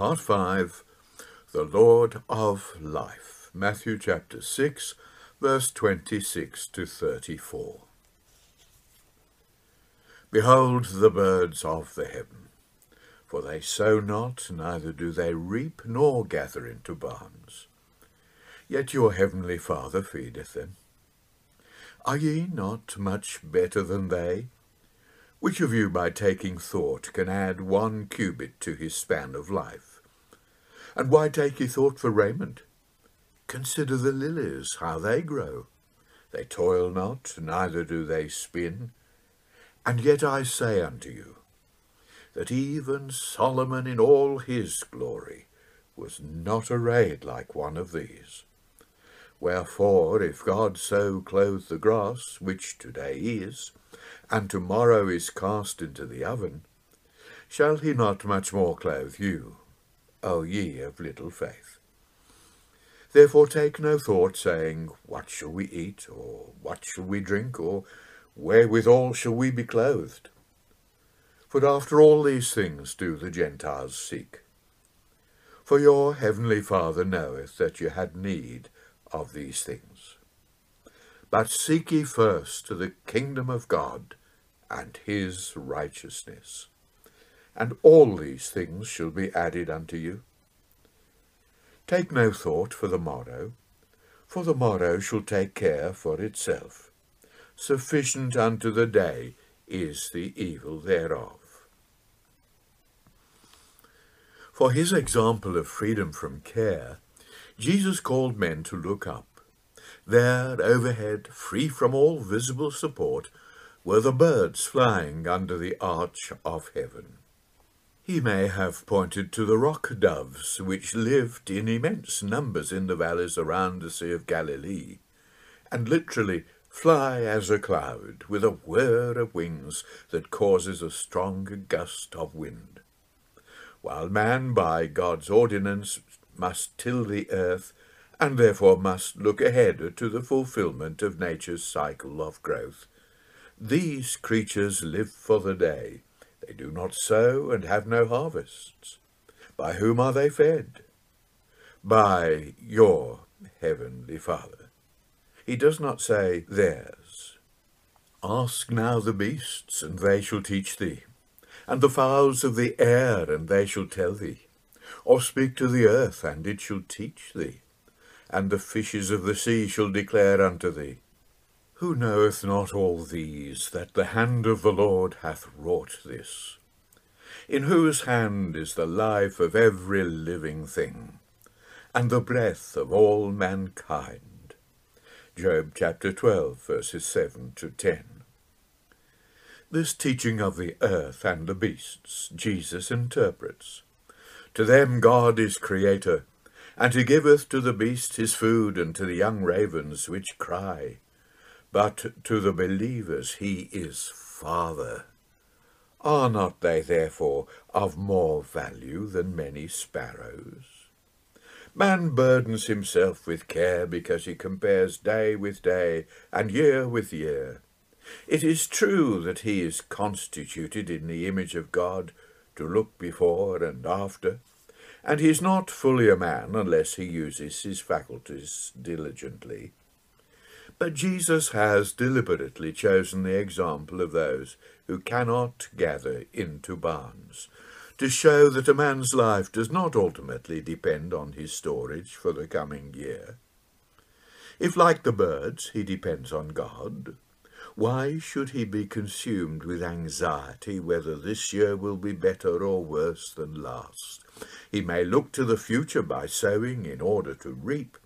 Part 5 The Lord of Life. Matthew chapter 6, verse 26 to 34. Behold the birds of the heaven, for they sow not, neither do they reap, nor gather into barns. Yet your heavenly Father feedeth them. Are ye not much better than they? Which of you by taking thought can add one cubit to his span of life? And why take ye thought for raiment? Consider the lilies, how they grow. They toil not, neither do they spin. And yet I say unto you, that even Solomon in all his glory was not arrayed like one of these. Wherefore, if God so clothe the grass, which today is, and tomorrow is cast into the oven, shall he not much more clothe you, O ye of little faith. Therefore take no thought, saying, What shall we eat, or what shall we drink, or wherewithal shall we be clothed? For after all these things do the Gentiles seek. For your heavenly Father knoweth that you had need of these things. But seek ye first the kingdom of God and his righteousness and all these things shall be added unto you. Take no thought for the morrow, for the morrow shall take care for itself. Sufficient unto the day is the evil thereof. For his example of freedom from care, Jesus called men to look up. There, overhead, free from all visible support, were the birds flying under the arch of heaven. He may have pointed to the rock doves, which lived in immense numbers in the valleys around the Sea of Galilee, and literally fly as a cloud, with a whir of wings that causes a strong gust of wind. While man, by God's ordinance, must till the earth, and therefore must look ahead to the fulfilment of nature's cycle of growth, these creatures live for the day, they do not sow and have no harvests. By whom are they fed? By your heavenly Father. He does not say theirs. Ask now the beasts, and they shall teach thee, and the fowls of the air, and they shall tell thee. Or speak to the earth, and it shall teach thee, and the fishes of the sea shall declare unto thee. Who knoweth not all these, that the hand of the Lord hath wrought this? In whose hand is the life of every living thing, and the breath of all mankind? Job chapter 12, verses 7 to 10. This teaching of the earth and the beasts Jesus interprets. To them God is creator, and he giveth to the beast his food, and to the young ravens which cry but to the believers he is Father. Are not they therefore of more value than many sparrows? Man burdens himself with care because he compares day with day and year with year. It is true that he is constituted in the image of God to look before and after, and he is not fully a man unless he uses his faculties diligently. But Jesus has deliberately chosen the example of those who cannot gather into barns, to show that a man's life does not ultimately depend on his storage for the coming year. If, like the birds, he depends on God, why should he be consumed with anxiety whether this year will be better or worse than last? He may look to the future by sowing in order to reap,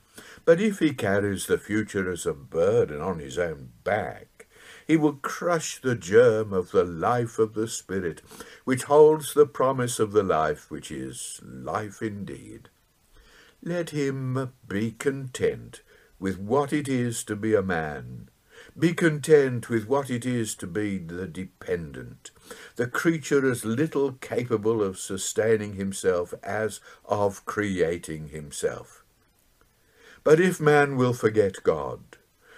but if he carries the future as a burden on his own back, He will crush the germ of the life of the Spirit, which holds the promise of the life which is life indeed. Let him be content with what it is to be a man. Be content with what it is to be the dependent, the creature as little capable of sustaining himself as of creating himself. But if man will forget God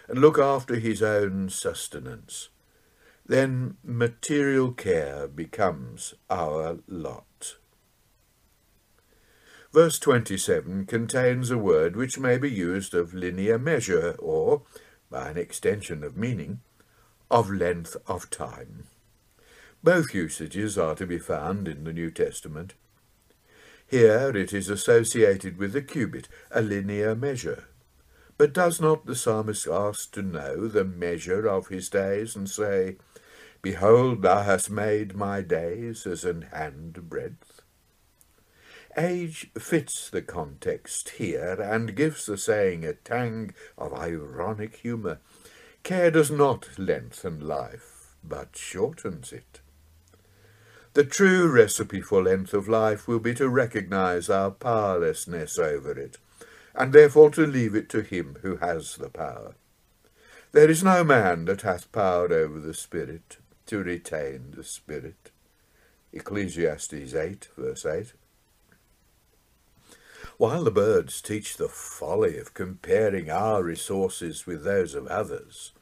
and look after his own sustenance, then material care becomes our lot. Verse 27 contains a word which may be used of linear measure or, by an extension of meaning, of length of time. Both usages are to be found in the New Testament. Here it is associated with the cubit, a linear measure. But does not the psalmist ask to know the measure of his days and say, Behold, thou hast made my days as an hand breadth? Age fits the context here and gives the saying a tang of ironic humour. Care does not lengthen life, but shortens it. The true recipe for length of life will be to recognize our powerlessness over it, and therefore to leave it to him who has the power. There is no man that hath power over the Spirit, to retain the Spirit. Ecclesiastes 8, verse 8. While the birds teach the folly of comparing our resources with those of others,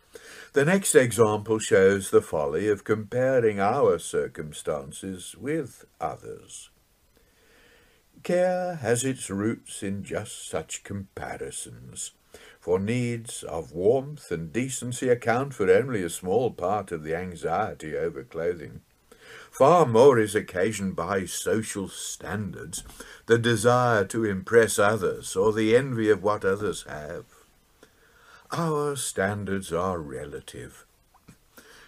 the next example shows the folly of comparing our circumstances with others. Care has its roots in just such comparisons, for needs of warmth and decency account for only a small part of the anxiety over clothing. Far more is occasioned by social standards, the desire to impress others, or the envy of what others have. Our standards are relative.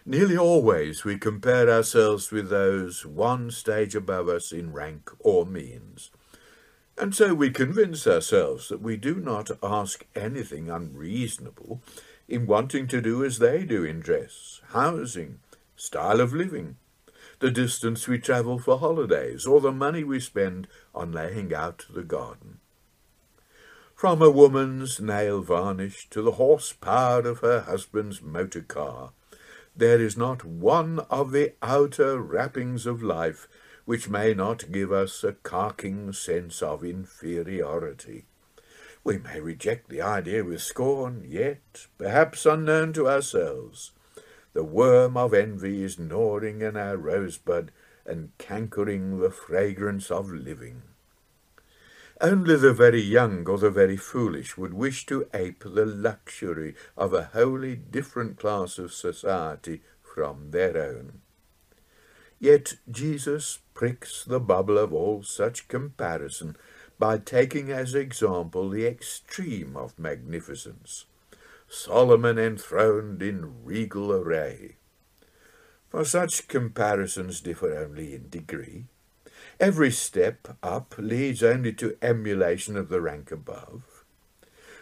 Nearly always we compare ourselves with those one stage above us in rank or means. And so we convince ourselves that we do not ask anything unreasonable in wanting to do as they do in dress, housing, style of living, the distance we travel for holidays, or the money we spend on laying out the garden. From a woman's nail varnish to the horsepower of her husband's motor car, there is not one of the outer wrappings of life which may not give us a carking sense of inferiority. We may reject the idea with scorn, yet, perhaps unknown to ourselves, the worm of envy is gnawing in our rosebud and cankering the fragrance of living. Only the very young or the very foolish would wish to ape the luxury of a wholly different class of society from their own. Yet Jesus pricks the bubble of all such comparison by taking as example the extreme of magnificence, Solomon enthroned in regal array. For such comparisons differ only in degree. Every step up leads only to emulation of the rank above.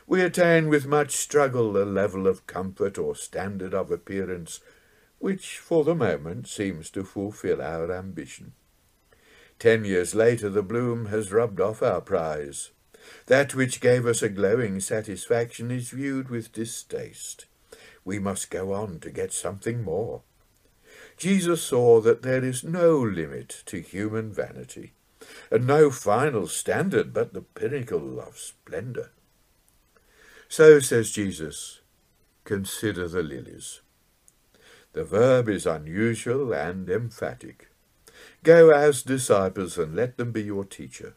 We attain with much struggle a level of comfort or standard of appearance which for the moment seems to fulfil our ambition. Ten years later the bloom has rubbed off our prize. That which gave us a glowing satisfaction is viewed with distaste. We must go on to get something more. Jesus saw that there is no limit to human vanity, and no final standard but the pinnacle of splendour. So, says Jesus, consider the lilies. The verb is unusual and emphatic. Go as disciples and let them be your teacher.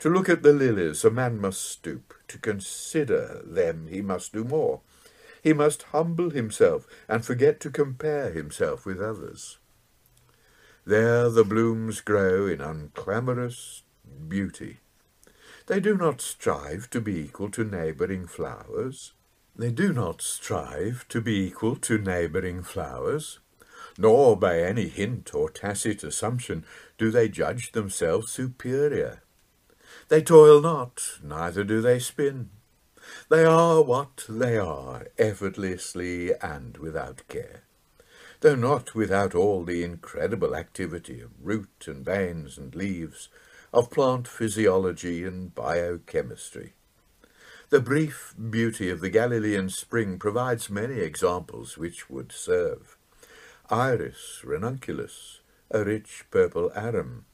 To look at the lilies a man must stoop. To consider them he must do more. He must humble himself and forget to compare himself with others. There the blooms grow in unclamorous beauty. They do not strive to be equal to neighbouring flowers. They do not strive to be equal to neighbouring flowers, nor by any hint or tacit assumption do they judge themselves superior. They toil not, neither do they spin. They are what they are, effortlessly and without care. though not without all the incredible activity of root and veins and leaves, of plant physiology and biochemistry. The brief beauty of the Galilean spring provides many examples which would serve. Iris ranunculus, a rich purple arum.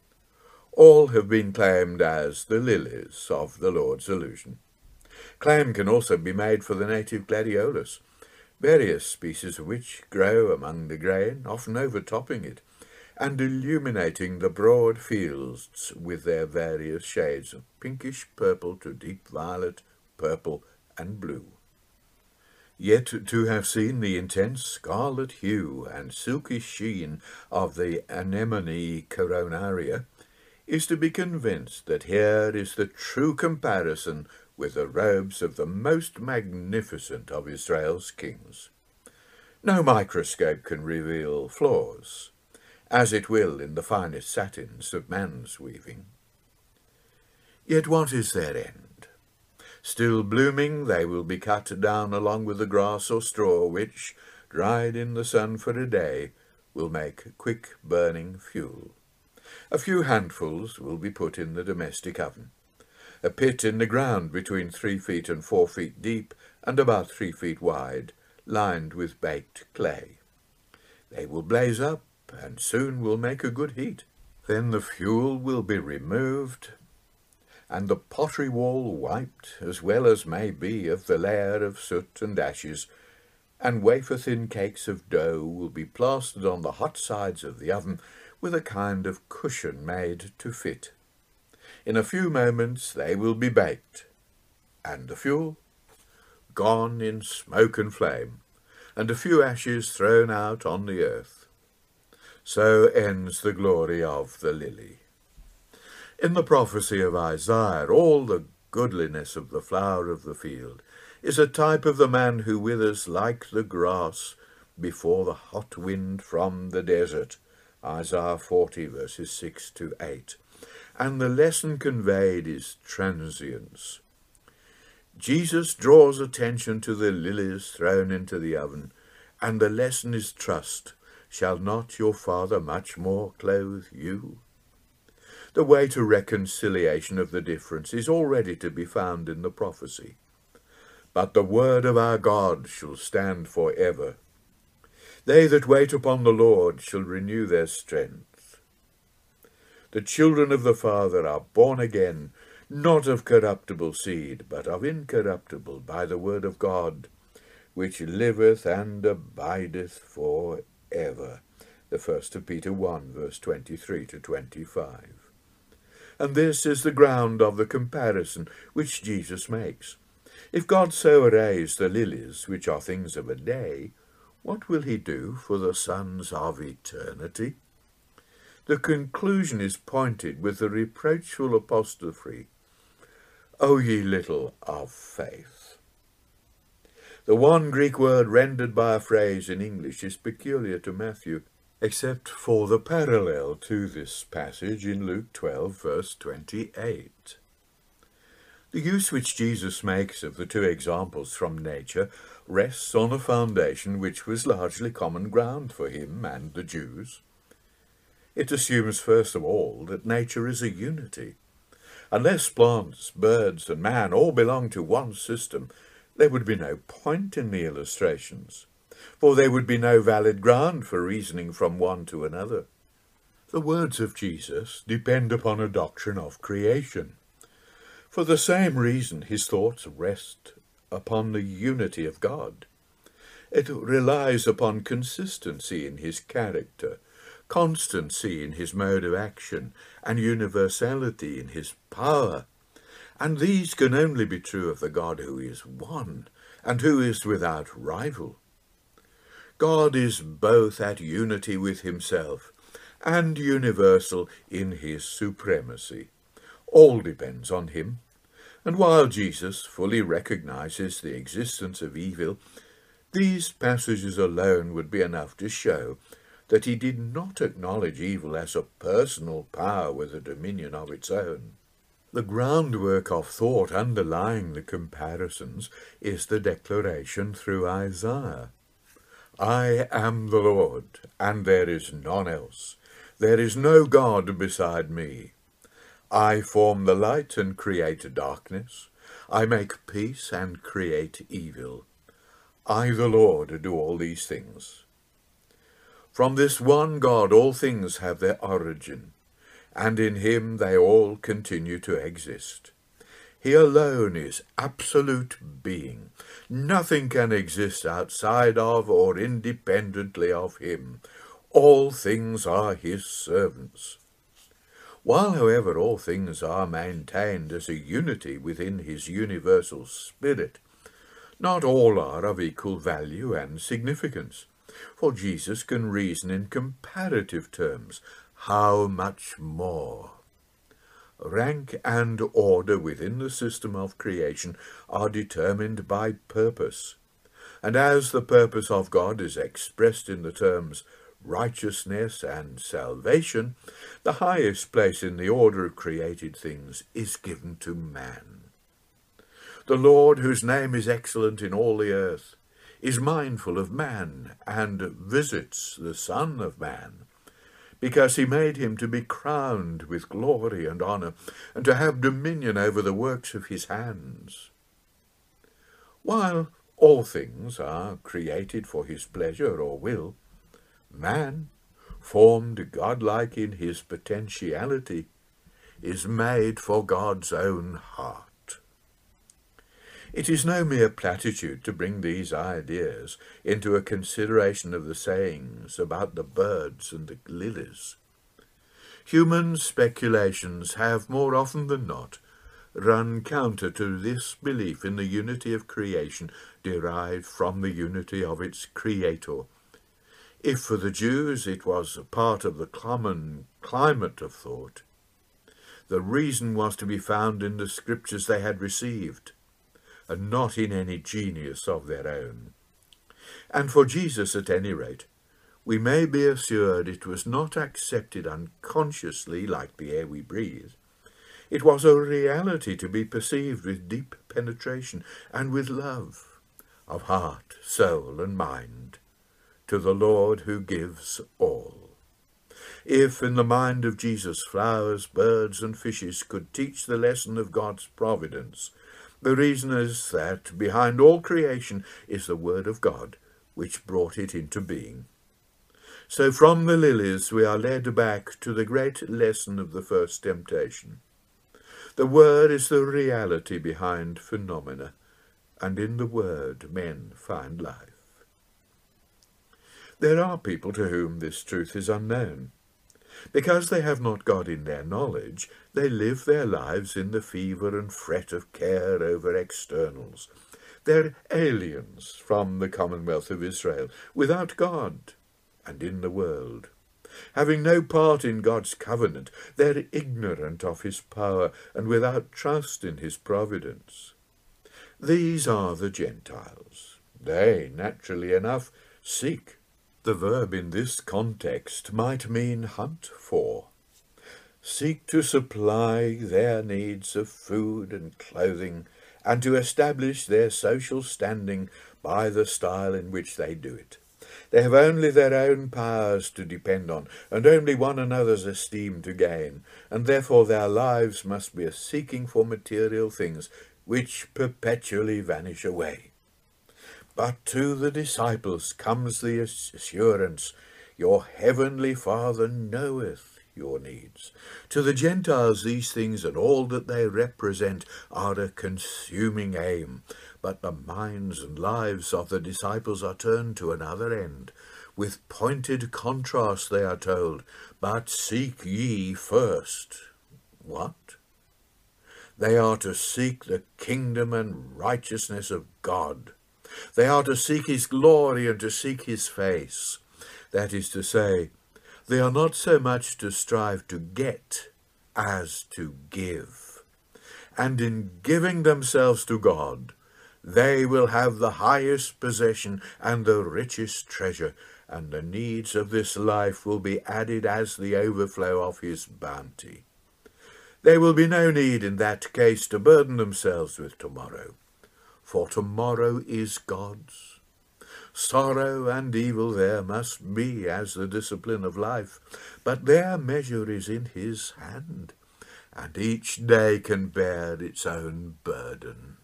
All have been claimed as the lilies of the Lord's illusion. Claim can also be made for the native gladiolus, various species of which grow among the grain, often overtopping it, and illuminating the broad fields with their various shades of pinkish purple to deep violet, purple, and blue. Yet to have seen the intense scarlet hue and silky sheen of the anemone coronaria is to be convinced that here is the true comparison with the robes of the most magnificent of Israel's kings. No microscope can reveal flaws, as it will in the finest satins of man's weaving. Yet what is their end? Still blooming, they will be cut down along with the grass or straw, which, dried in the sun for a day, will make quick burning fuel. A few handfuls will be put in the domestic oven a pit in the ground between three feet and four feet deep and about three feet wide, lined with baked clay. They will blaze up and soon will make a good heat. Then the fuel will be removed and the pottery wall wiped as well as may be of the layer of soot and ashes, and wafer-thin cakes of dough will be plastered on the hot sides of the oven with a kind of cushion made to fit. In a few moments they will be baked, and the fuel gone in smoke and flame, and a few ashes thrown out on the earth. So ends the glory of the lily. In the prophecy of Isaiah, all the goodliness of the flower of the field is a type of the man who withers like the grass before the hot wind from the desert. Isaiah 40 verses 6 to 8 and the lesson conveyed is transience. Jesus draws attention to the lilies thrown into the oven, and the lesson is trust. Shall not your Father much more clothe you? The way to reconciliation of the difference is already to be found in the prophecy. But the word of our God shall stand for ever. They that wait upon the Lord shall renew their strength. The children of the Father are born again, not of corruptible seed, but of incorruptible, by the word of God, which liveth and abideth for ever. The first of Peter 1, verse 23 to 25. And this is the ground of the comparison which Jesus makes. If God so arrays the lilies, which are things of a day, what will he do for the sons of eternity? The conclusion is pointed with the reproachful apostrophe, O ye little of faith. The one Greek word rendered by a phrase in English is peculiar to Matthew, except for the parallel to this passage in Luke 12, verse 28. The use which Jesus makes of the two examples from nature rests on a foundation which was largely common ground for him and the Jews. It assumes, first of all, that nature is a unity. Unless plants, birds, and man all belong to one system, there would be no point in the illustrations, for there would be no valid ground for reasoning from one to another. The words of Jesus depend upon a doctrine of creation. For the same reason, his thoughts rest upon the unity of God. It relies upon consistency in his character, constancy in his mode of action, and universality in his power. And these can only be true of the God who is one, and who is without rival. God is both at unity with himself, and universal in his supremacy. All depends on him. And while Jesus fully recognizes the existence of evil, these passages alone would be enough to show that he did not acknowledge evil as a personal power with a dominion of its own. The groundwork of thought underlying the comparisons is the declaration through Isaiah. I am the Lord, and there is none else. There is no God beside me. I form the light and create darkness. I make peace and create evil. I, the Lord, do all these things. From this one God all things have their origin, and in him they all continue to exist. He alone is absolute being. Nothing can exist outside of or independently of him. All things are his servants. While, however, all things are maintained as a unity within his universal spirit, not all are of equal value and significance for Jesus can reason in comparative terms. How much more? Rank and order within the system of creation are determined by purpose, and as the purpose of God is expressed in the terms righteousness and salvation, the highest place in the order of created things is given to man. The Lord, whose name is excellent in all the earth, is mindful of man and visits the Son of Man, because he made him to be crowned with glory and honour, and to have dominion over the works of his hands. While all things are created for his pleasure or will, man, formed godlike in his potentiality, is made for God's own heart. It is no mere platitude to bring these ideas into a consideration of the sayings about the birds and the lilies. Human speculations have, more often than not, run counter to this belief in the unity of creation derived from the unity of its Creator. If for the Jews it was a part of the common climate of thought, the reason was to be found in the scriptures they had received and not in any genius of their own. And for Jesus, at any rate, we may be assured it was not accepted unconsciously like the air we breathe. It was a reality to be perceived with deep penetration and with love of heart, soul, and mind to the Lord who gives all. If in the mind of Jesus flowers, birds, and fishes could teach the lesson of God's providence, the reason is that behind all creation is the Word of God, which brought it into being. So from the lilies we are led back to the great lesson of the first temptation. The Word is the reality behind phenomena, and in the Word men find life. There are people to whom this truth is unknown. Because they have not God in their knowledge, they live their lives in the fever and fret of care over externals. They're aliens from the commonwealth of Israel, without God and in the world. Having no part in God's covenant, they're ignorant of his power and without trust in his providence. These are the Gentiles. They, naturally enough, seek the verb in this context might mean hunt for, seek to supply their needs of food and clothing, and to establish their social standing by the style in which they do it. They have only their own powers to depend on, and only one another's esteem to gain, and therefore their lives must be a seeking for material things which perpetually vanish away. But to the disciples comes the assurance, Your heavenly Father knoweth your needs. To the Gentiles these things and all that they represent are a consuming aim, but the minds and lives of the disciples are turned to another end. With pointed contrast they are told, But seek ye first. What? They are to seek the kingdom and righteousness of God they are to seek his glory and to seek his face. That is to say, they are not so much to strive to get as to give. And in giving themselves to God, they will have the highest possession and the richest treasure, and the needs of this life will be added as the overflow of his bounty. There will be no need in that case to burden themselves with tomorrow for tomorrow is God's. Sorrow and evil there must be as the discipline of life, but their measure is in his hand, and each day can bear its own burden.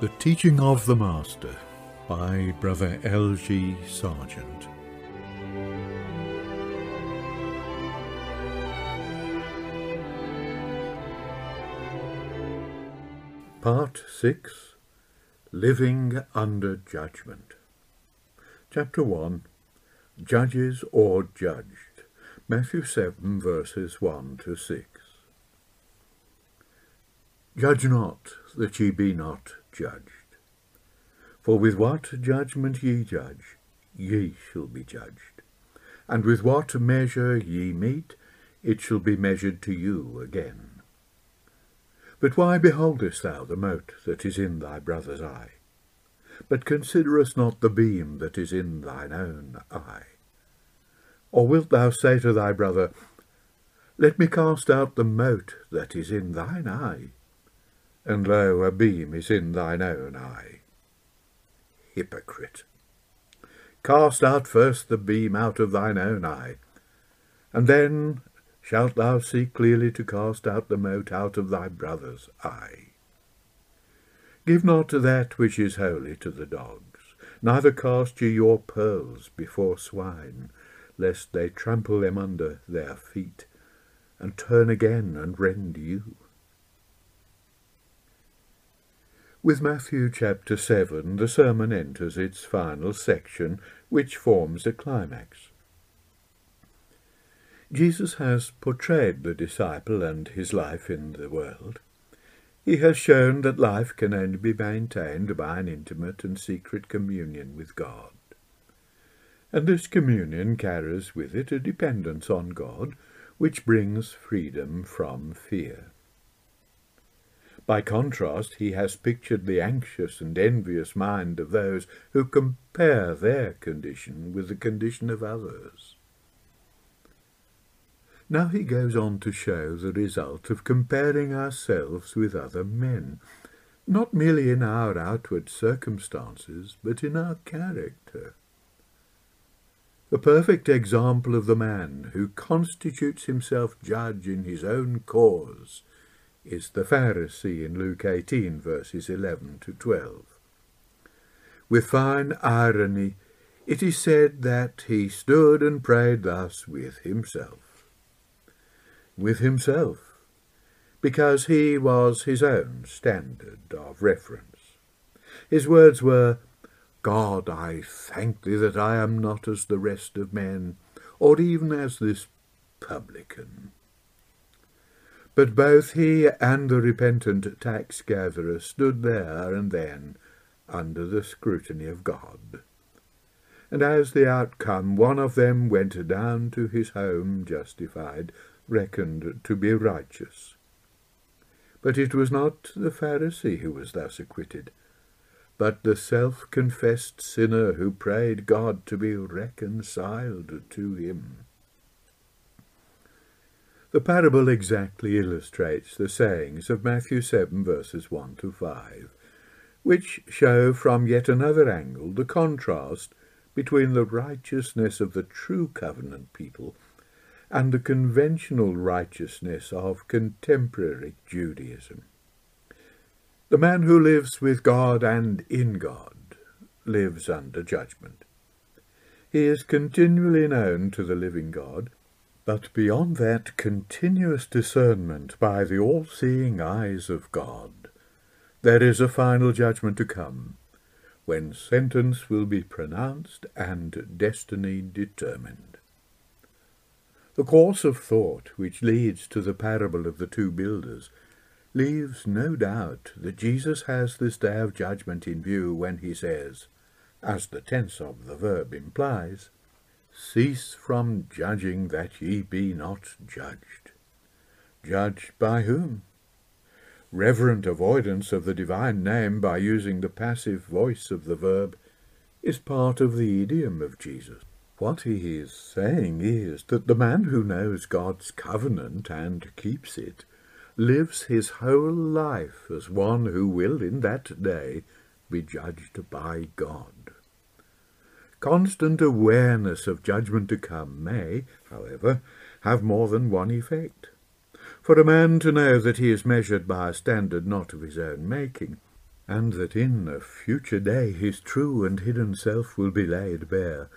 The Teaching of the Master by Brother L. G. Sargent. Part 6 Living Under Judgment. Chapter 1 Judges or Judged. Matthew 7 verses 1 to 6. Judge not that ye be not judged. For with what judgment ye judge, ye shall be judged. And with what measure ye mete, it shall be measured to you again. But why beholdest thou the mote that is in thy brother's eye? But considerest not the beam that is in thine own eye? Or wilt thou say to thy brother, Let me cast out the mote that is in thine eye, and lo, a beam is in thine own eye. Hypocrite! Cast out first the beam out of thine own eye, and then shalt thou see clearly to cast out the mote out of thy brother's eye. Give not that which is holy to the dogs, neither cast ye your pearls before swine, lest they trample them under their feet, and turn again and rend you. With Matthew chapter 7, the sermon enters its final section, which forms a climax. Jesus has portrayed the disciple and his life in the world. He has shown that life can only be maintained by an intimate and secret communion with God. And this communion carries with it a dependence on God, which brings freedom from fear. By contrast, he has pictured the anxious and envious mind of those who compare their condition with the condition of others. Now he goes on to show the result of comparing ourselves with other men, not merely in our outward circumstances, but in our character. The perfect example of the man who constitutes himself judge in his own cause is the Pharisee in Luke 18, verses 11 to 12. With fine irony, it is said that he stood and prayed thus with himself. With himself, because he was his own standard of reference. His words were, God, I thank thee that I am not as the rest of men, or even as this publican. But both he and the repentant tax gatherer stood there and then under the scrutiny of God. And as the outcome, one of them went down to his home justified, reckoned to be righteous. But it was not the Pharisee who was thus acquitted, but the self-confessed sinner who prayed God to be reconciled to him. The parable exactly illustrates the sayings of Matthew 7 verses 1 to 5, which show from yet another angle the contrast between the righteousness of the true covenant people and the conventional righteousness of contemporary Judaism. The man who lives with God and in God lives under judgment. He is continually known to the living God, but beyond that continuous discernment by the all-seeing eyes of God, There is a final judgment to come, when sentence will be pronounced and destiny determined. The course of thought which leads to the parable of the two builders leaves no doubt that Jesus has this day of judgment in view when he says, as the tense of the verb implies, Cease from judging that ye be not judged. Judged by whom? Reverent avoidance of the divine name by using the passive voice of the verb is part of the idiom of Jesus. What he is saying is that the man who knows God's covenant and keeps it lives his whole life as one who will in that day be judged by God. Constant awareness of judgment to come may, however, have more than one effect. For a man to know that he is measured by a standard not of his own making, and that in a future day his true and hidden self will be laid bare,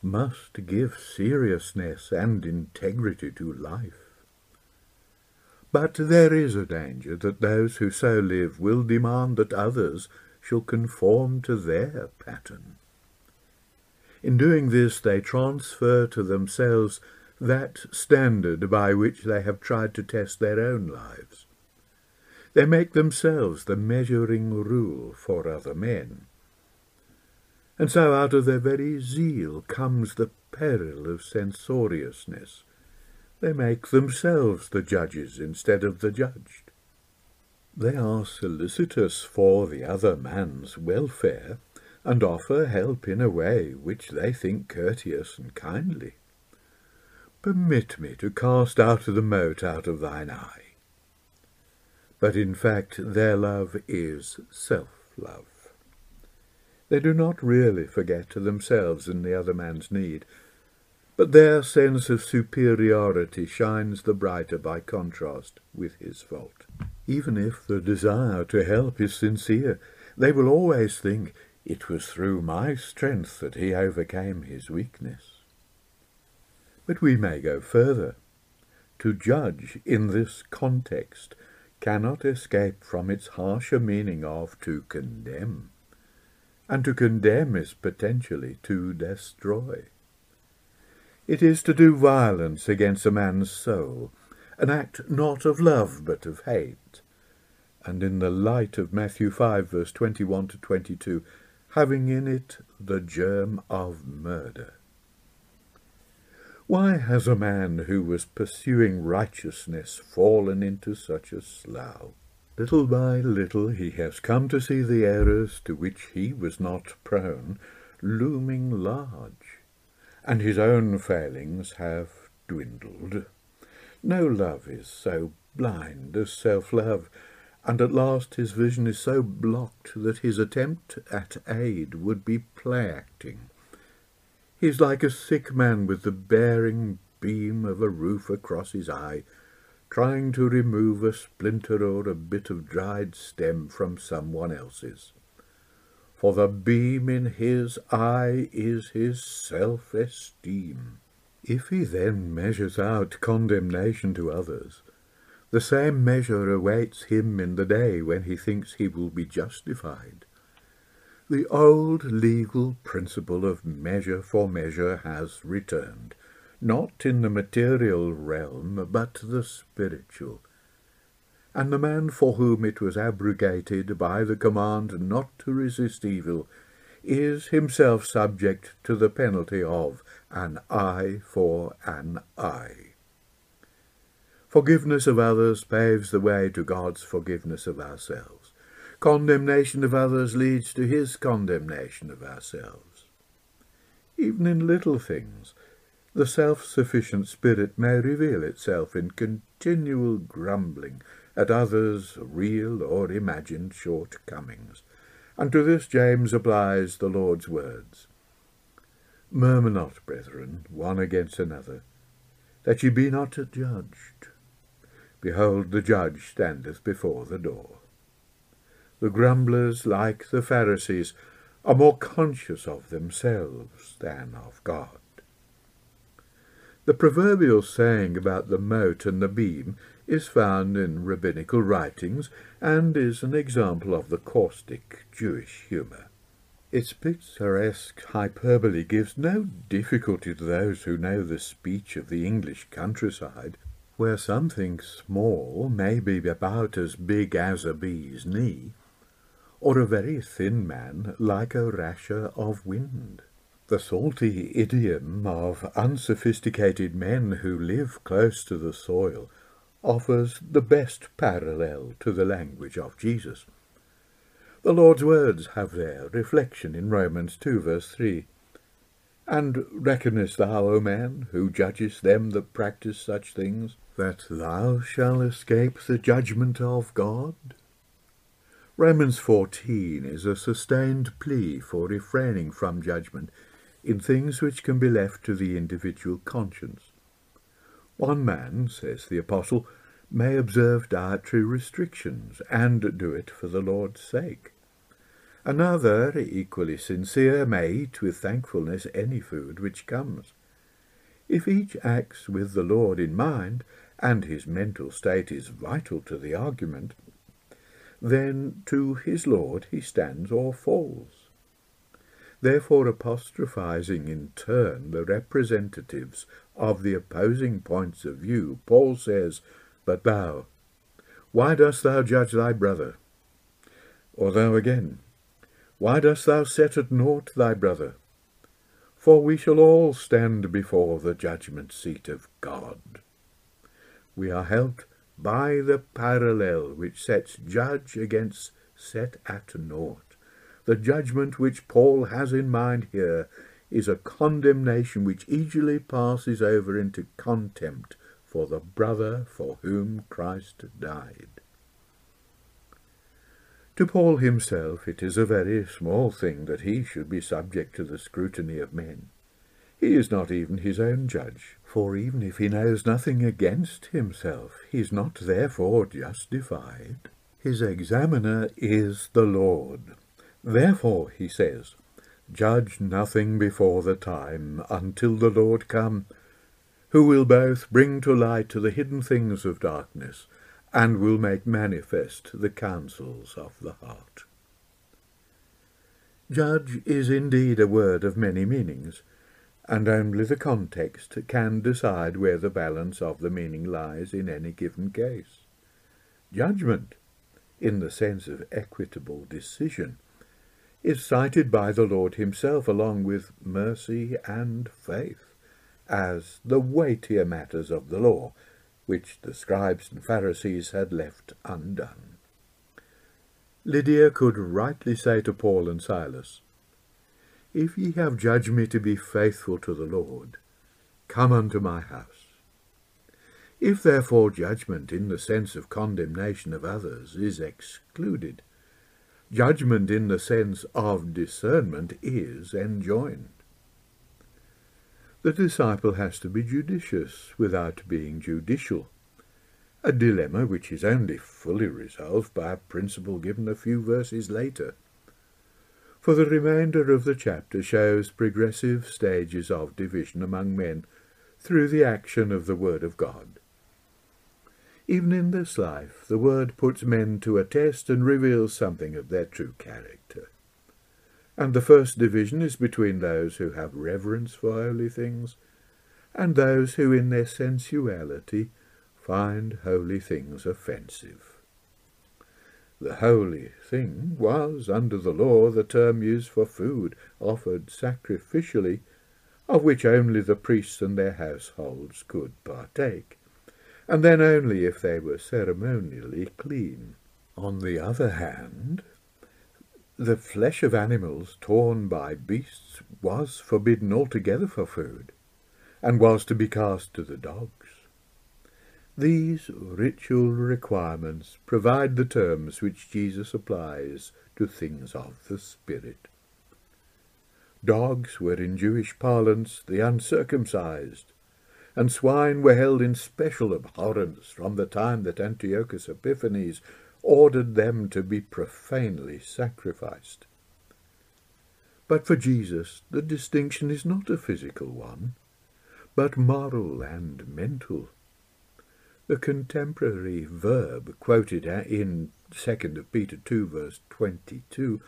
must give seriousness and integrity to life. But there is a danger that those who so live will demand that others shall conform to their pattern. In doing this, they transfer to themselves that standard by which they have tried to test their own lives. They make themselves the measuring rule for other men. And so out of their very zeal comes the peril of censoriousness. They make themselves the judges instead of the judged. They are solicitous for the other man's welfare, and offer help in a way which they think courteous and kindly. Permit me to cast out of the mote out of thine eye. But in fact their love is self-love. They do not really forget themselves and the other man's need, but their sense of superiority shines the brighter by contrast with his fault. Even if the desire to help is sincere, they will always think, it was through my strength that he overcame his weakness. But we may go further. To judge in this context cannot escape from its harsher meaning of to condemn. And to condemn is potentially to destroy. It is to do violence against a man's soul, an act not of love but of hate. And in the light of Matthew 5 verse 21 to 22, having in it the germ of murder. Why has a man who was pursuing righteousness fallen into such a slough? Little by little he has come to see the errors to which he was not prone looming large, and his own failings have dwindled. No love is so blind as self-love, and at last his vision is so blocked that his attempt at aid would be play-acting. He is like a sick man with the bearing beam of a roof across his eye, trying to remove a splinter or a bit of dried stem from someone else's. For the beam in his eye is his self-esteem. If he then measures out condemnation to others, the same measure awaits him in the day when he thinks he will be justified. The old legal principle of measure for measure has returned, not in the material realm, but the spiritual. And the man for whom it was abrogated by the command not to resist evil is himself subject to the penalty of an eye for an eye. Forgiveness of others paves the way to God's forgiveness of ourselves. Condemnation of others leads to his condemnation of ourselves. Even in little things, the self-sufficient spirit may reveal itself in continual grumbling at others' real or imagined shortcomings. And to this James applies the Lord's words. Murmur not, brethren, one against another, that ye be not judged. Behold, the judge standeth before the door. The grumblers, like the Pharisees, are more conscious of themselves than of God. The proverbial saying about the mote and the beam is found in rabbinical writings and is an example of the caustic Jewish humour. Its picturesque hyperbole gives no difficulty to those who know the speech of the English countryside, where something small may be about as big as a bee's knee, or a very thin man like a rasher of wind. The salty idiom of unsophisticated men who live close to the soil offers the best parallel to the language of Jesus. The Lord's words have their reflection in Romans 2 verse 3. And reckonest thou, O man, who judgest them that practice such things, that thou shalt escape the judgment of God? Romans 14 is a sustained plea for refraining from judgment in things which can be left to the individual conscience. One man, says the Apostle, may observe dietary restrictions and do it for the Lord's sake. Another, equally sincere, may eat with thankfulness any food which comes. If each acts with the Lord in mind, and his mental state is vital to the argument, then to his Lord he stands or falls. Therefore, apostrophizing in turn the representatives of the opposing points of view, Paul says, But thou, why dost thou judge thy brother? Or thou again, why dost thou set at naught thy brother? For we shall all stand before the judgment seat of God. We are helped by the parallel which sets judge against set at naught. The judgment which Paul has in mind here is a condemnation which easily passes over into contempt for the brother for whom Christ died. To Paul himself it is a very small thing that he should be subject to the scrutiny of men. He is not even his own judge, for even if he knows nothing against himself, he is not therefore justified. His examiner is the Lord. Therefore, he says, judge nothing before the time until the Lord come, who will both bring to light the hidden things of darkness, and will make manifest the counsels of the heart. Judge is indeed a word of many meanings, and only the context can decide where the balance of the meaning lies in any given case. Judgment, in the sense of equitable decision, is cited by the Lord himself along with mercy and faith as the weightier matters of the law, which the scribes and Pharisees had left undone. Lydia could rightly say to Paul and Silas, if ye have judged me to be faithful to the Lord, come unto my house. If therefore judgment in the sense of condemnation of others is excluded, judgment in the sense of discernment is enjoined. The disciple has to be judicious without being judicial, a dilemma which is only fully resolved by a principle given a few verses later for the remainder of the chapter shows progressive stages of division among men through the action of the Word of God. Even in this life, the Word puts men to a test and reveals something of their true character. And the first division is between those who have reverence for holy things and those who in their sensuality find holy things offensive. The holy thing was, under the law, the term used for food offered sacrificially, of which only the priests and their households could partake, and then only if they were ceremonially clean. On the other hand, the flesh of animals torn by beasts was forbidden altogether for food, and was to be cast to the dogs. These ritual requirements provide the terms which Jesus applies to things of the Spirit. Dogs were in Jewish parlance the uncircumcised, and swine were held in special abhorrence from the time that Antiochus Epiphanes ordered them to be profanely sacrificed. But for Jesus the distinction is not a physical one, but moral and mental. The contemporary verb quoted in 2 Peter 2 verse 22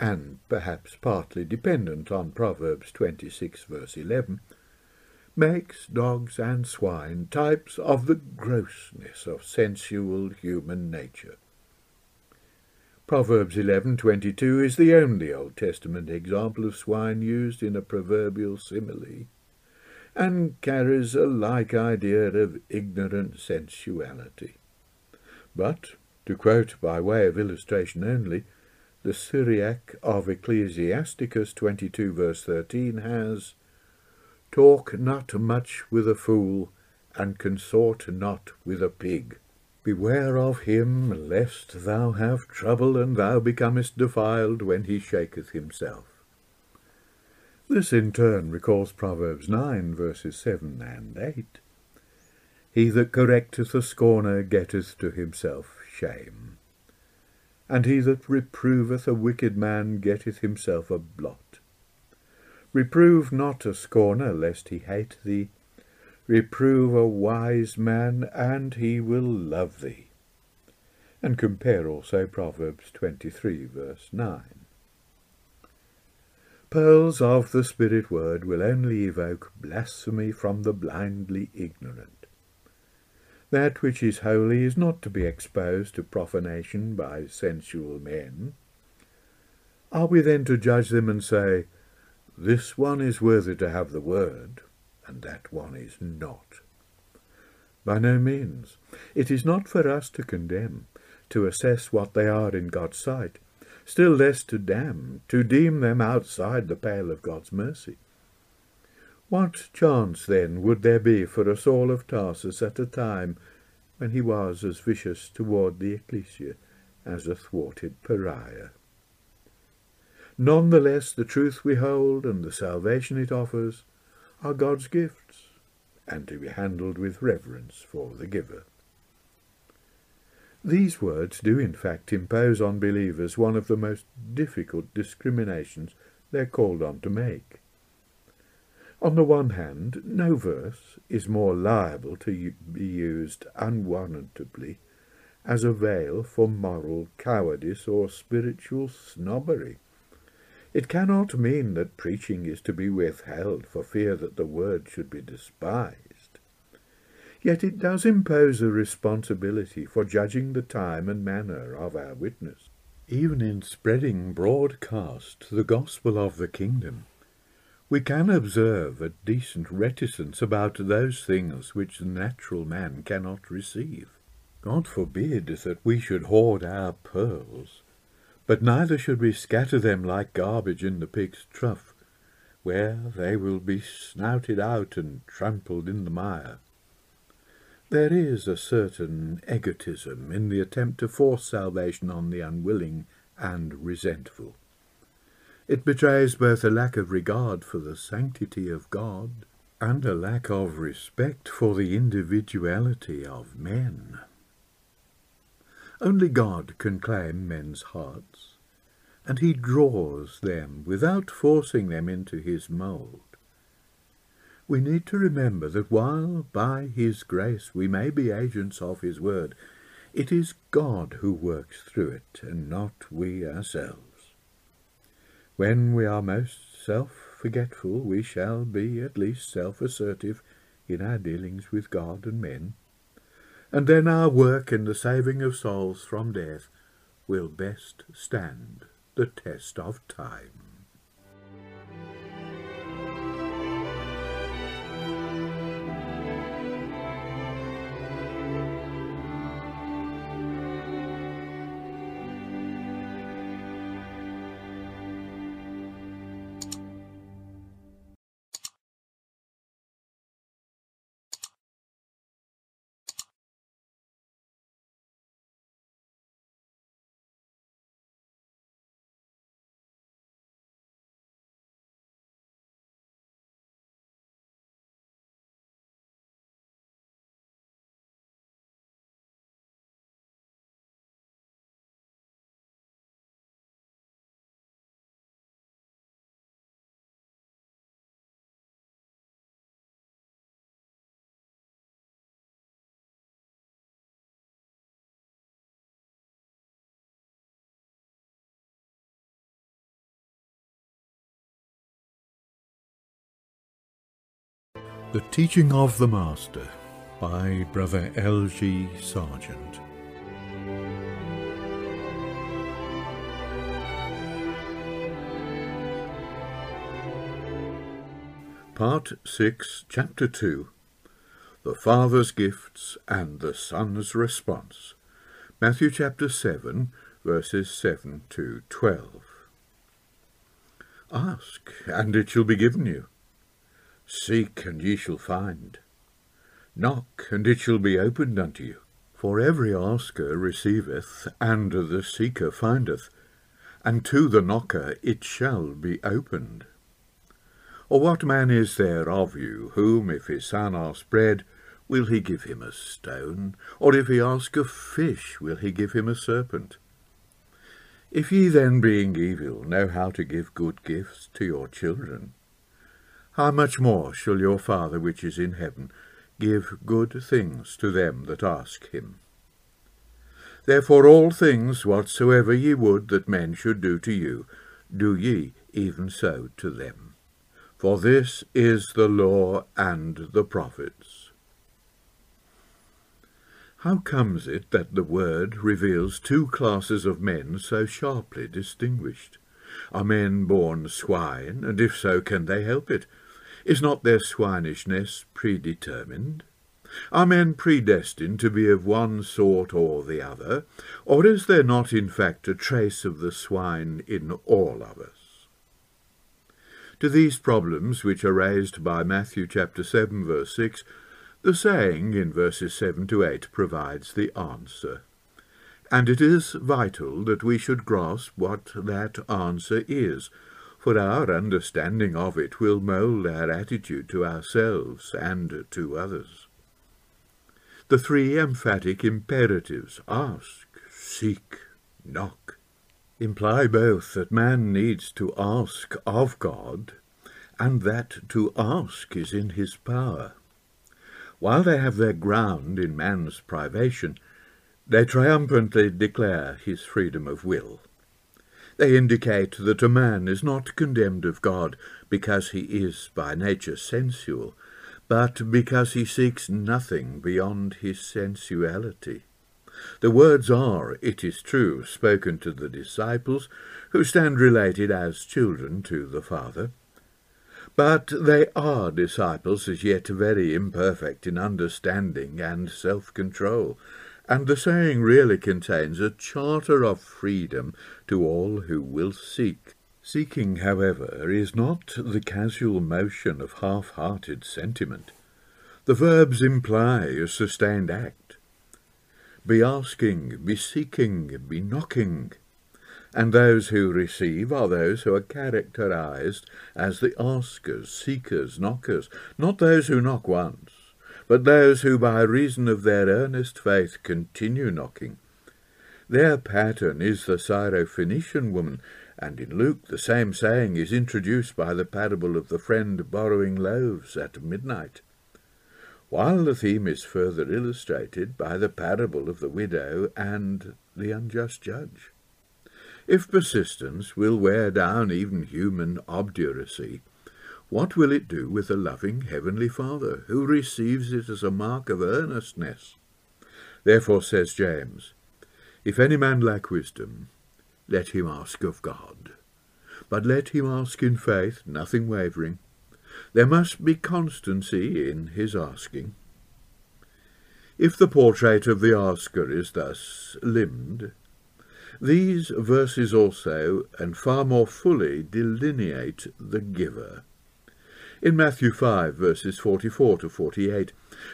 and perhaps partly dependent on Proverbs 26 verse 11 makes dogs and swine types of the grossness of sensual human nature. Proverbs 11:22 is the only Old Testament example of swine used in a proverbial simile and carries a like idea of ignorant sensuality. But, to quote by way of illustration only, the Syriac of Ecclesiasticus 22 verse 13 has, Talk not much with a fool, and consort not with a pig. Beware of him, lest thou have trouble, and thou becomest defiled when he shaketh himself. This in turn recalls Proverbs 9, verses 7 and 8. He that correcteth a scorner getteth to himself shame, and he that reproveth a wicked man getteth himself a blot. Reprove not a scorner, lest he hate thee. Reprove a wise man, and he will love thee. And compare also Proverbs 23, verse 9. Pearls of the Spirit word will only evoke blasphemy from the blindly ignorant. That which is holy is not to be exposed to profanation by sensual men. Are we then to judge them and say, This one is worthy to have the word, and that one is not? By no means. It is not for us to condemn, to assess what they are in God's sight, still less to damn, to deem them outside the pale of God's mercy. What chance, then, would there be for a Saul of Tarsus at a time when he was as vicious toward the ecclesia as a thwarted pariah? None the less the truth we hold and the salvation it offers are God's gifts, and to be handled with reverence for the giver. These words do in fact impose on believers one of the most difficult discriminations they are called on to make. On the one hand, no verse is more liable to be used unwarrantably as a veil for moral cowardice or spiritual snobbery. It cannot mean that preaching is to be withheld for fear that the word should be despised. Yet it does impose a responsibility for judging the time and manner of our witness. Even in spreading broadcast the gospel of the kingdom, we can observe a decent reticence about those things which the natural man cannot receive. God forbid that we should hoard our pearls, but neither should we scatter them like garbage in the pig's trough, where they will be snouted out and trampled in the mire. There is a certain egotism in the attempt to force salvation on the unwilling and resentful. It betrays both a lack of regard for the sanctity of God and a lack of respect for the individuality of men. Only God can claim men's hearts, and he draws them without forcing them into his mould we need to remember that while by his grace we may be agents of his word, it is God who works through it, and not we ourselves. When we are most self-forgetful, we shall be at least self-assertive in our dealings with God and men, and then our work in the saving of souls from death will best stand the test of time. The Teaching of the Master by Brother L. G. Sargent. Part 6, Chapter 2 The Father's Gifts and the Son's Response. Matthew chapter 7, verses 7 to 12. Ask, and it shall be given you. Seek, and ye shall find. Knock, and it shall be opened unto you. For every asker receiveth, and the seeker findeth, and to the knocker it shall be opened. Or what man is there of you, whom, if his son ask bread, will he give him a stone? Or if he ask a fish, will he give him a serpent? If ye then, being evil, know how to give good gifts to your children, how much more shall your Father which is in heaven give good things to them that ask him? Therefore all things whatsoever ye would that men should do to you, do ye even so to them. For this is the law and the prophets. How comes it that the Word reveals two classes of men so sharply distinguished? Are men born swine, and if so, can they help it? Is not their swinishness predetermined? Are men predestined to be of one sort or the other, or is there not in fact a trace of the swine in all of us? To these problems, which are raised by Matthew chapter 7, verse 6, the saying in verses 7 to 8 provides the answer. And it is vital that we should grasp what that answer is, for our understanding of it will mould our attitude to ourselves and to others. The three emphatic imperatives ask, seek, knock imply both that man needs to ask of God and that to ask is in his power. While they have their ground in man's privation, they triumphantly declare his freedom of will. They indicate that a man is not condemned of God because he is by nature sensual, but because he seeks nothing beyond his sensuality. The words are, it is true, spoken to the disciples, who stand related as children to the Father. But they are disciples as yet very imperfect in understanding and self-control, and the saying really contains a charter of freedom to all who will seek. Seeking, however, is not the casual motion of half-hearted sentiment. The verbs imply a sustained act. Be asking, be seeking, be knocking. And those who receive are those who are characterized as the askers, seekers, knockers, not those who knock once, but those who by reason of their earnest faith continue knocking. Their pattern is the Syrophoenician woman, and in Luke the same saying is introduced by the parable of the friend borrowing loaves at midnight, while the theme is further illustrated by the parable of the widow and the unjust judge. If persistence will wear down even human obduracy, what will it do with a loving Heavenly Father, who receives it as a mark of earnestness? Therefore says James, If any man lack wisdom, let him ask of God. But let him ask in faith, nothing wavering. There must be constancy in his asking. If the portrait of the asker is thus limned, these verses also, and far more fully, delineate the giver. In Matthew 5, verses 44 to 48,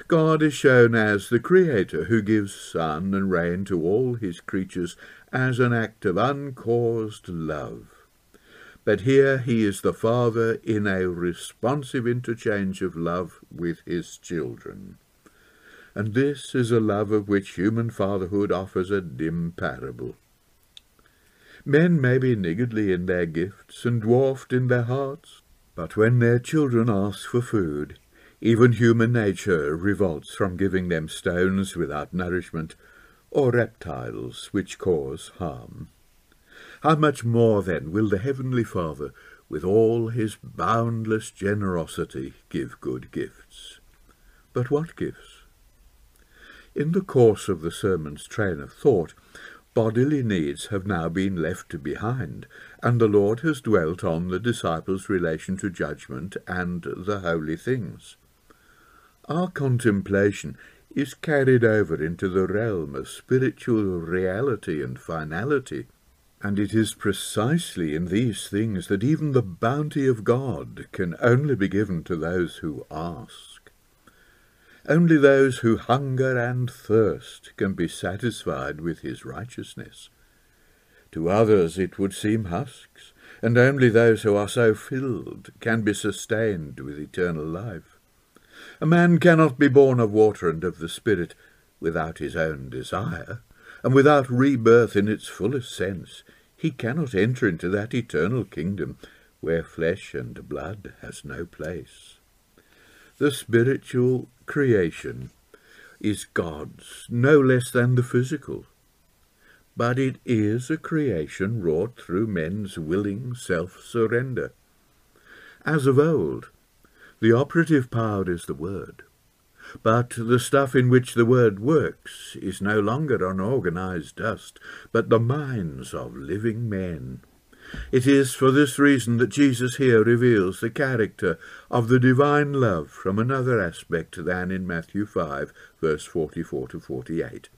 God is shown as the Creator who gives sun and rain to all his creatures as an act of uncaused love. But here he is the Father in a responsive interchange of love with his children. And this is a love of which human fatherhood offers a dim parable. Men may be niggardly in their gifts and dwarfed in their hearts, but when their children ask for food, even human nature revolts from giving them stones without nourishment, or reptiles which cause harm. How much more then will the Heavenly Father, with all his boundless generosity, give good gifts? But what gifts? In the course of the sermon's train of thought, bodily needs have now been left behind, and the Lord has dwelt on the disciples' relation to judgment and the holy things. Our contemplation is carried over into the realm of spiritual reality and finality, and it is precisely in these things that even the bounty of God can only be given to those who ask. Only those who hunger and thirst can be satisfied with his righteousness. To others it would seem husks, and only those who are so filled can be sustained with eternal life. A man cannot be born of water and of the Spirit without his own desire, and without rebirth in its fullest sense, he cannot enter into that eternal kingdom where flesh and blood has no place. The spiritual creation is God's no less than the physical, but it is a creation wrought through men's willing self-surrender. As of old, the operative power is the Word. But the stuff in which the word works is no longer unorganized dust, but the minds of living men. It is for this reason that Jesus here reveals the character of the divine love from another aspect than in Matthew 5, verse 44 to 48.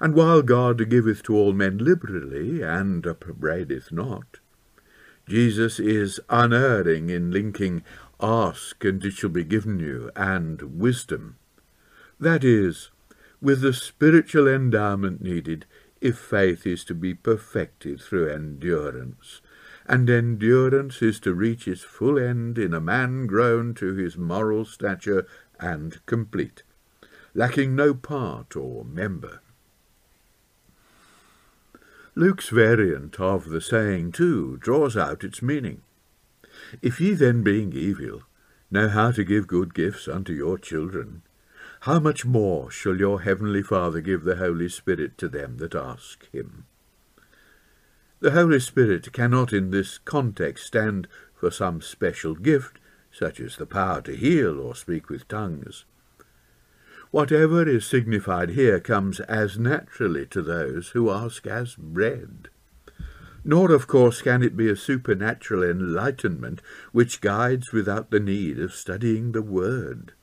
And while God giveth to all men liberally, and upbraideth not, Jesus is unerring in linking Ask, and it shall be given you, and wisdom. That is, with the spiritual endowment needed if faith is to be perfected through endurance. And endurance is to reach its full end in a man grown to his moral stature and complete, lacking no part or member. Luke's variant of the saying, too, draws out its meaning. If ye then, being evil, know how to give good gifts unto your children, how much more shall your heavenly Father give the Holy Spirit to them that ask him? The Holy Spirit cannot in this context stand for some special gift, such as the power to heal or speak with tongues. Whatever is signified here comes as naturally to those who ask as bread. Nor, of course, can it be a supernatural enlightenment which guides without the need of studying the Word.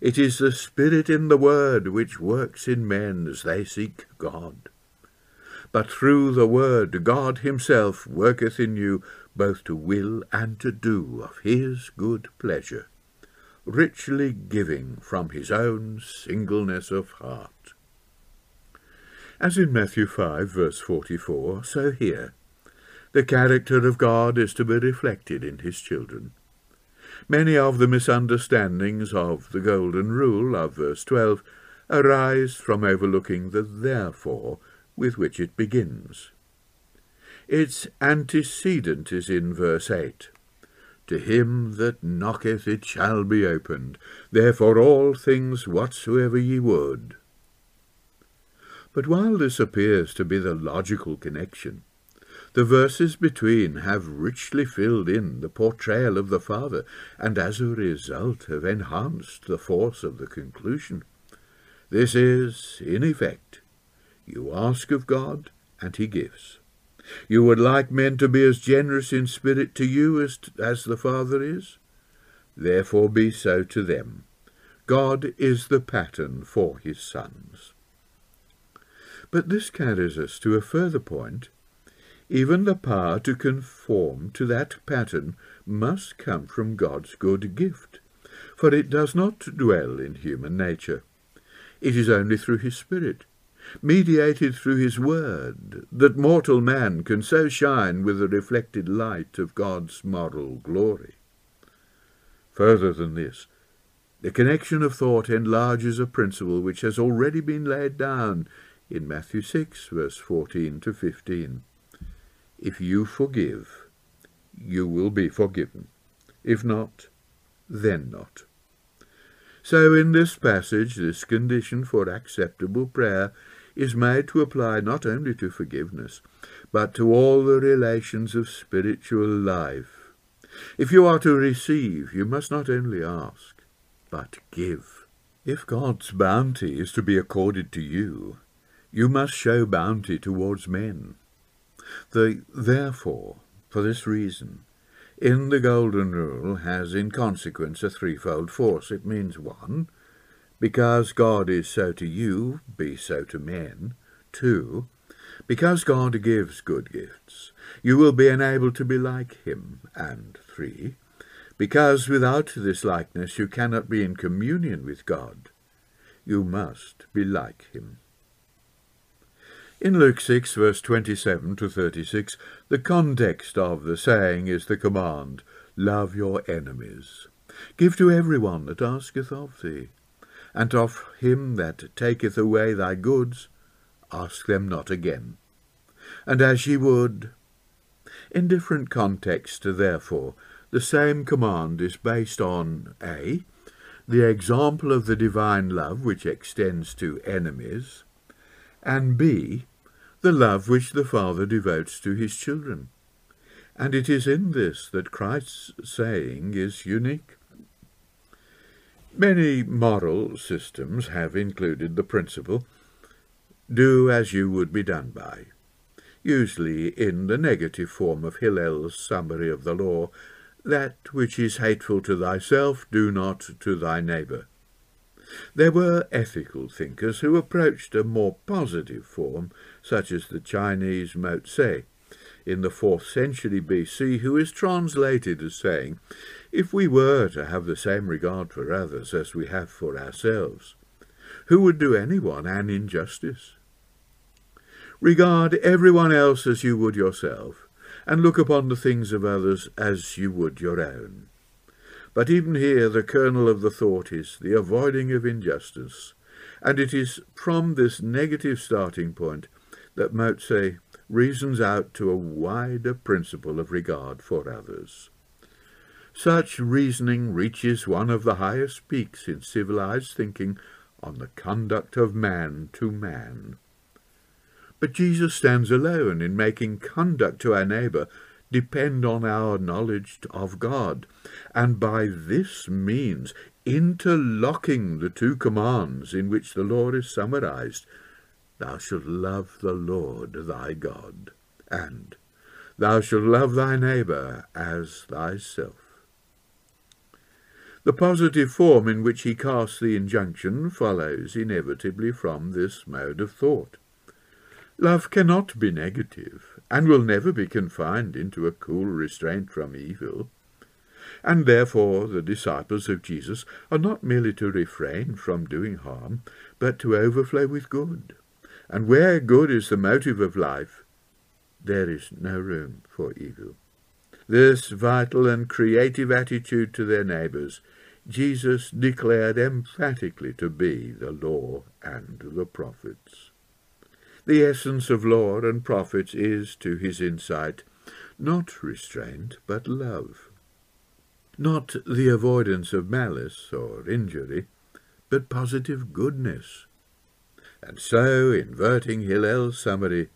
It is the Spirit in the Word which works in men as they seek God. But through the Word God himself worketh in you both to will and to do of his good pleasure, richly giving from his own singleness of heart. As in Matthew 5, verse 44, so here. The character of God is to be reflected in his children. Many of the misunderstandings of the Golden Rule of verse 12 arise from overlooking the therefore with which it begins. Its antecedent is in verse 8. To him that knocketh it shall be opened, therefore all things whatsoever ye would. But while this appears to be the logical connection, the verses between have richly filled in the portrayal of the Father, and as a result have enhanced the force of the conclusion. This is, in effect, you ask of God, and he gives. You would like men to be as generous in spirit to you as, as the Father is? Therefore be so to them. God is the pattern for his sons. But this carries us to a further point. Even the power to conform to that pattern must come from God's good gift, for it does not dwell in human nature. It is only through his Spirit, mediated through his Word, that mortal man can so shine with the reflected light of God's moral glory. Further than this, the connection of thought enlarges a principle which has already been laid down in Matthew 6, verse 14 to 15. If you forgive, you will be forgiven. If not, then not. So in this passage, this condition for acceptable prayer is made to apply not only to forgiveness, but to all the relations of spiritual life. If you are to receive, you must not only ask, but give. If God's bounty is to be accorded to you, you must show bounty towards men. The therefore, for this reason, in the Golden Rule has in consequence a threefold force. It means one, because God is so to you, be so to men. Two, because God gives good gifts, you will be enabled to be like him. And three, because without this likeness you cannot be in communion with God, you must be like him. In Luke 6, verse 27 to 36, the context of the saying is the command, Love your enemies. Give to every one that asketh of thee and of him that taketh away thy goods, ask them not again. And as ye would. In different contexts, therefore, the same command is based on a. the example of the divine love which extends to enemies, and b. the love which the Father devotes to his children. And it is in this that Christ's saying is unique. Many moral systems have included the principle, do as you would be done by, usually in the negative form of Hillel's summary of the law, that which is hateful to thyself, do not to thy neighbour. There were ethical thinkers who approached a more positive form, such as the Chinese Mo Tse, in the fourth century BC, who is translated as saying, if we were to have the same regard for others as we have for ourselves, who would do anyone an injustice? Regard everyone else as you would yourself, and look upon the things of others as you would your own. But even here the kernel of the thought is the avoiding of injustice, and it is from this negative starting point that Mo reasons out to a wider principle of regard for others. Such reasoning reaches one of the highest peaks in civilized thinking on the conduct of man to man. But Jesus stands alone in making conduct to our neighbour depend on our knowledge of God, and by this means interlocking the two commands in which the law is summarized, Thou shalt love the Lord thy God, and Thou shalt love thy neighbour as thyself. The positive form in which he casts the injunction follows inevitably from this mode of thought. Love cannot be negative, and will never be confined into a cool restraint from evil. And therefore the disciples of Jesus are not merely to refrain from doing harm, but to overflow with good. And where good is the motive of life, there is no room for evil. This vital and creative attitude to their neighbours Jesus declared emphatically to be the law and the prophets. The essence of law and prophets is, to his insight, not restraint, but love. Not the avoidance of malice or injury, but positive goodness. And so, inverting Hillel's summary,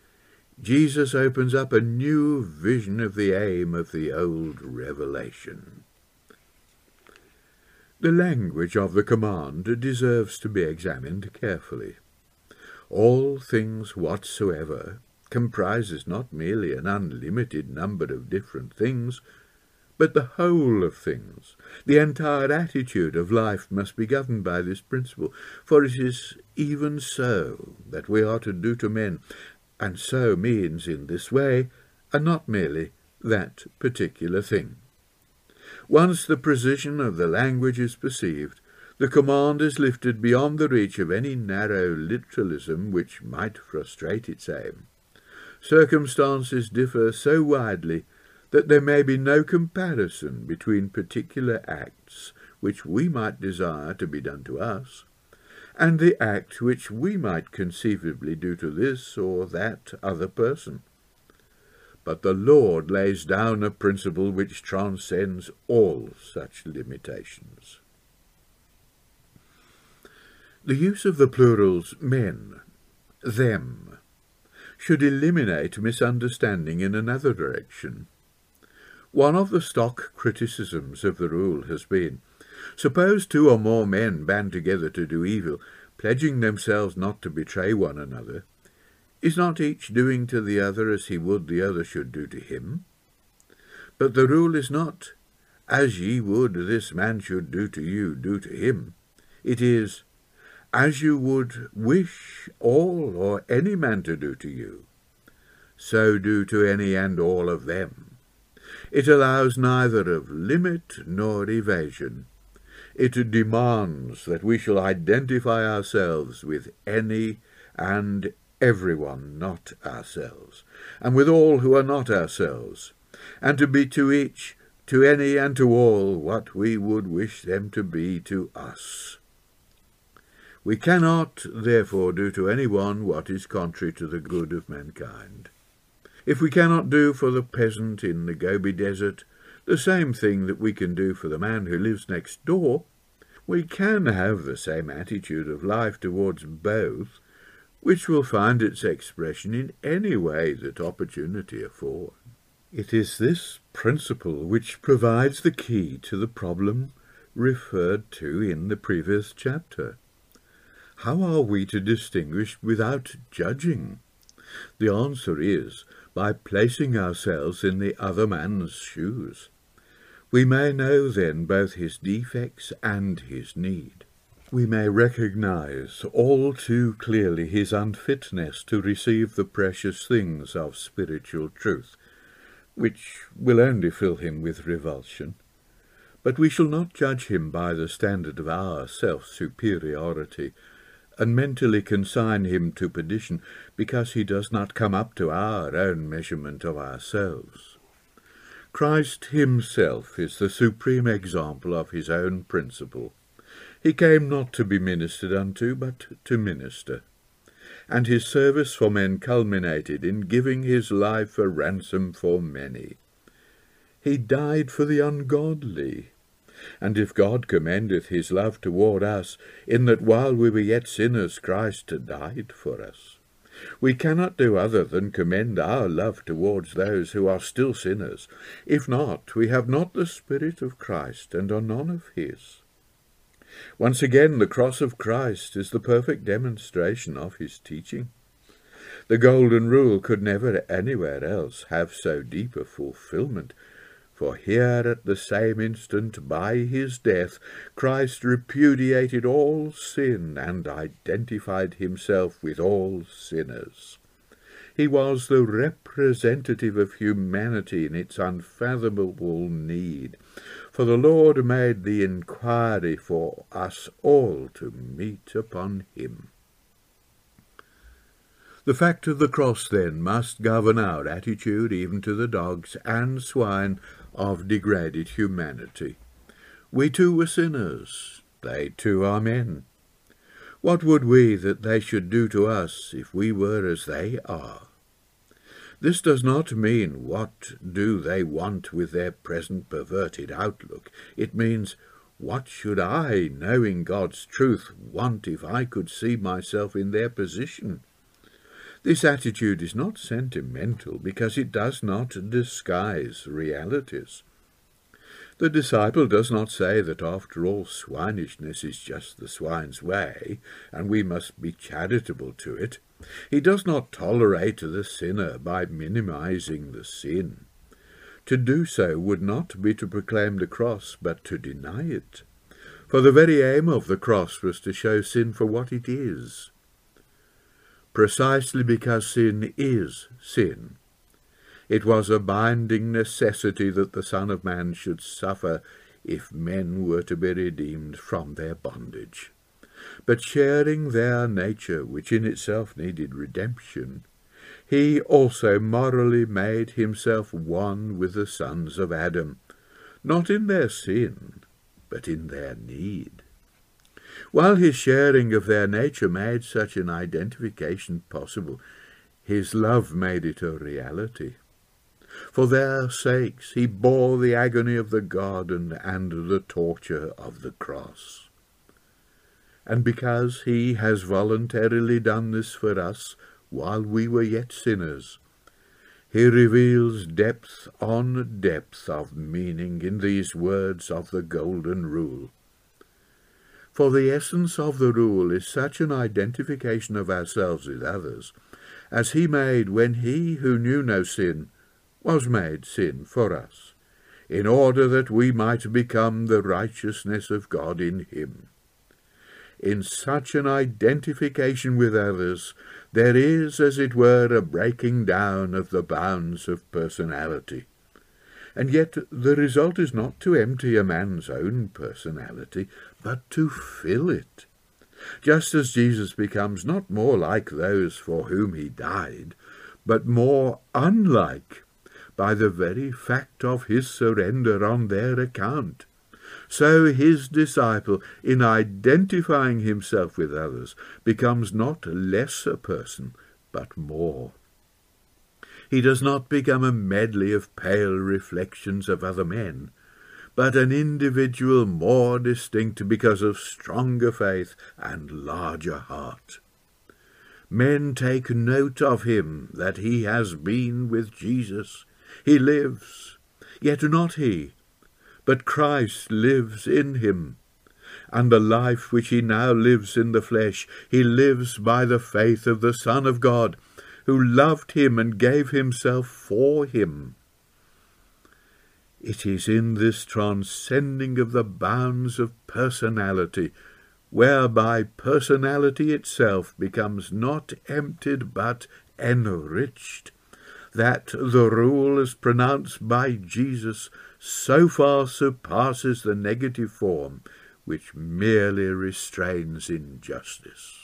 Jesus opens up a new vision of the aim of the old revelation. The language of the command deserves to be examined carefully. All things whatsoever comprises not merely an unlimited number of different things, but the whole of things. The entire attitude of life must be governed by this principle, for it is even so that we are to do to men, and so means in this way, and not merely that particular thing. Once the precision of the language is perceived, the command is lifted beyond the reach of any narrow literalism which might frustrate its aim. Circumstances differ so widely that there may be no comparison between particular acts which we might desire to be done to us, and the act which we might conceivably do to this or that other person. But the Lord lays down a principle which transcends all such limitations. The use of the plurals men them should eliminate misunderstanding in another direction. One of the stock criticisms of the rule has been, suppose two or more men band together to do evil, pledging themselves not to betray one another, is not each doing to the other as he would the other should do to him? But the rule is not, as ye would this man should do to you, do to him. It is, as you would wish all or any man to do to you, so do to any and all of them. It allows neither of limit nor evasion. It demands that we shall identify ourselves with any and everyone not ourselves, and with all who are not ourselves, and to be to each, to any and to all, what we would wish them to be to us. We cannot, therefore, do to any one what is contrary to the good of mankind. If we cannot do for the peasant in the Gobi Desert the same thing that we can do for the man who lives next door, we can have the same attitude of life towards both, which will find its expression in any way that opportunity affords. It is this principle which provides the key to the problem referred to in the previous chapter. How are we to distinguish without judging? The answer is by placing ourselves in the other man's shoes. We may know then both his defects and his need. We may recognize all too clearly his unfitness to receive the precious things of spiritual truth, which will only fill him with revulsion. But we shall not judge him by the standard of our self-superiority, and mentally consign him to perdition because he does not come up to our own measurement of ourselves. Christ himself is the supreme example of his own principle. He came not to be ministered unto, but to minister. And his service for men culminated in giving his life a ransom for many. He died for the ungodly, and if God commendeth his love toward us, in that while we were yet sinners Christ died for us, we cannot do other than commend our love towards those who are still sinners. If not, we have not the Spirit of Christ, and are none of his. Once again, the cross of Christ is the perfect demonstration of his teaching. The Golden Rule could never anywhere else have so deep a fulfilment for here at the same instant, by his death, Christ repudiated all sin and identified himself with all sinners. He was the representative of humanity in its unfathomable need, for the Lord made the inquiry for us all to meet upon him. The fact of the cross, then, must govern our attitude even to the dogs and swine of degraded humanity. We too were sinners, they too are men. What would we that they should do to us if we were as they are? This does not mean what do they want with their present perverted outlook. It means what should I, knowing God's truth, want if I could see myself in their position? This attitude is not sentimental because it does not disguise realities. The disciple does not say that after all swinishness is just the swine's way, and we must be charitable to it. He does not tolerate the sinner by minimizing the sin. To do so would not be to proclaim the cross, but to deny it. For the very aim of the cross was to show sin for what it is, precisely because sin is sin. It was a binding necessity that the Son of Man should suffer if men were to be redeemed from their bondage. But sharing their nature, which in itself needed redemption, he also morally made himself one with the sons of Adam, not in their sin, but in their need. While his sharing of their nature made such an identification possible, his love made it a reality. For their sakes he bore the agony of the garden and the torture of the cross. and because he has voluntarily done this for us while we were yet sinners, he reveals depth on depth of meaning in these words of the Golden Rule. For the essence of the rule is such an identification of ourselves with others as he made when he who knew no sin was made sin for us, in order that we might become the righteousness of God in him. In such an identification with others, there is, as it were, a breaking down of the bounds of personality. And yet the result is not to empty a man's own personality, but to fill it. Just as Jesus becomes not more like those for whom he died, but more unlike by the very fact of his surrender on their account. So his disciple, in identifying himself with others, becomes not less a person, but more. He does not become a medley of pale reflections of other men, but an individual more distinct because of stronger faith and larger heart. Men take note of him that he has been with Jesus. He lives, yet not he, but Christ lives in him. And the life which he now lives in the flesh, he lives by the faith of the Son of God, who loved him and gave himself for him. It is in this transcending of the bounds of personality, whereby personality itself becomes not emptied but enriched, that the rule as pronounced by Jesus so far surpasses the negative form which merely restrains injustice.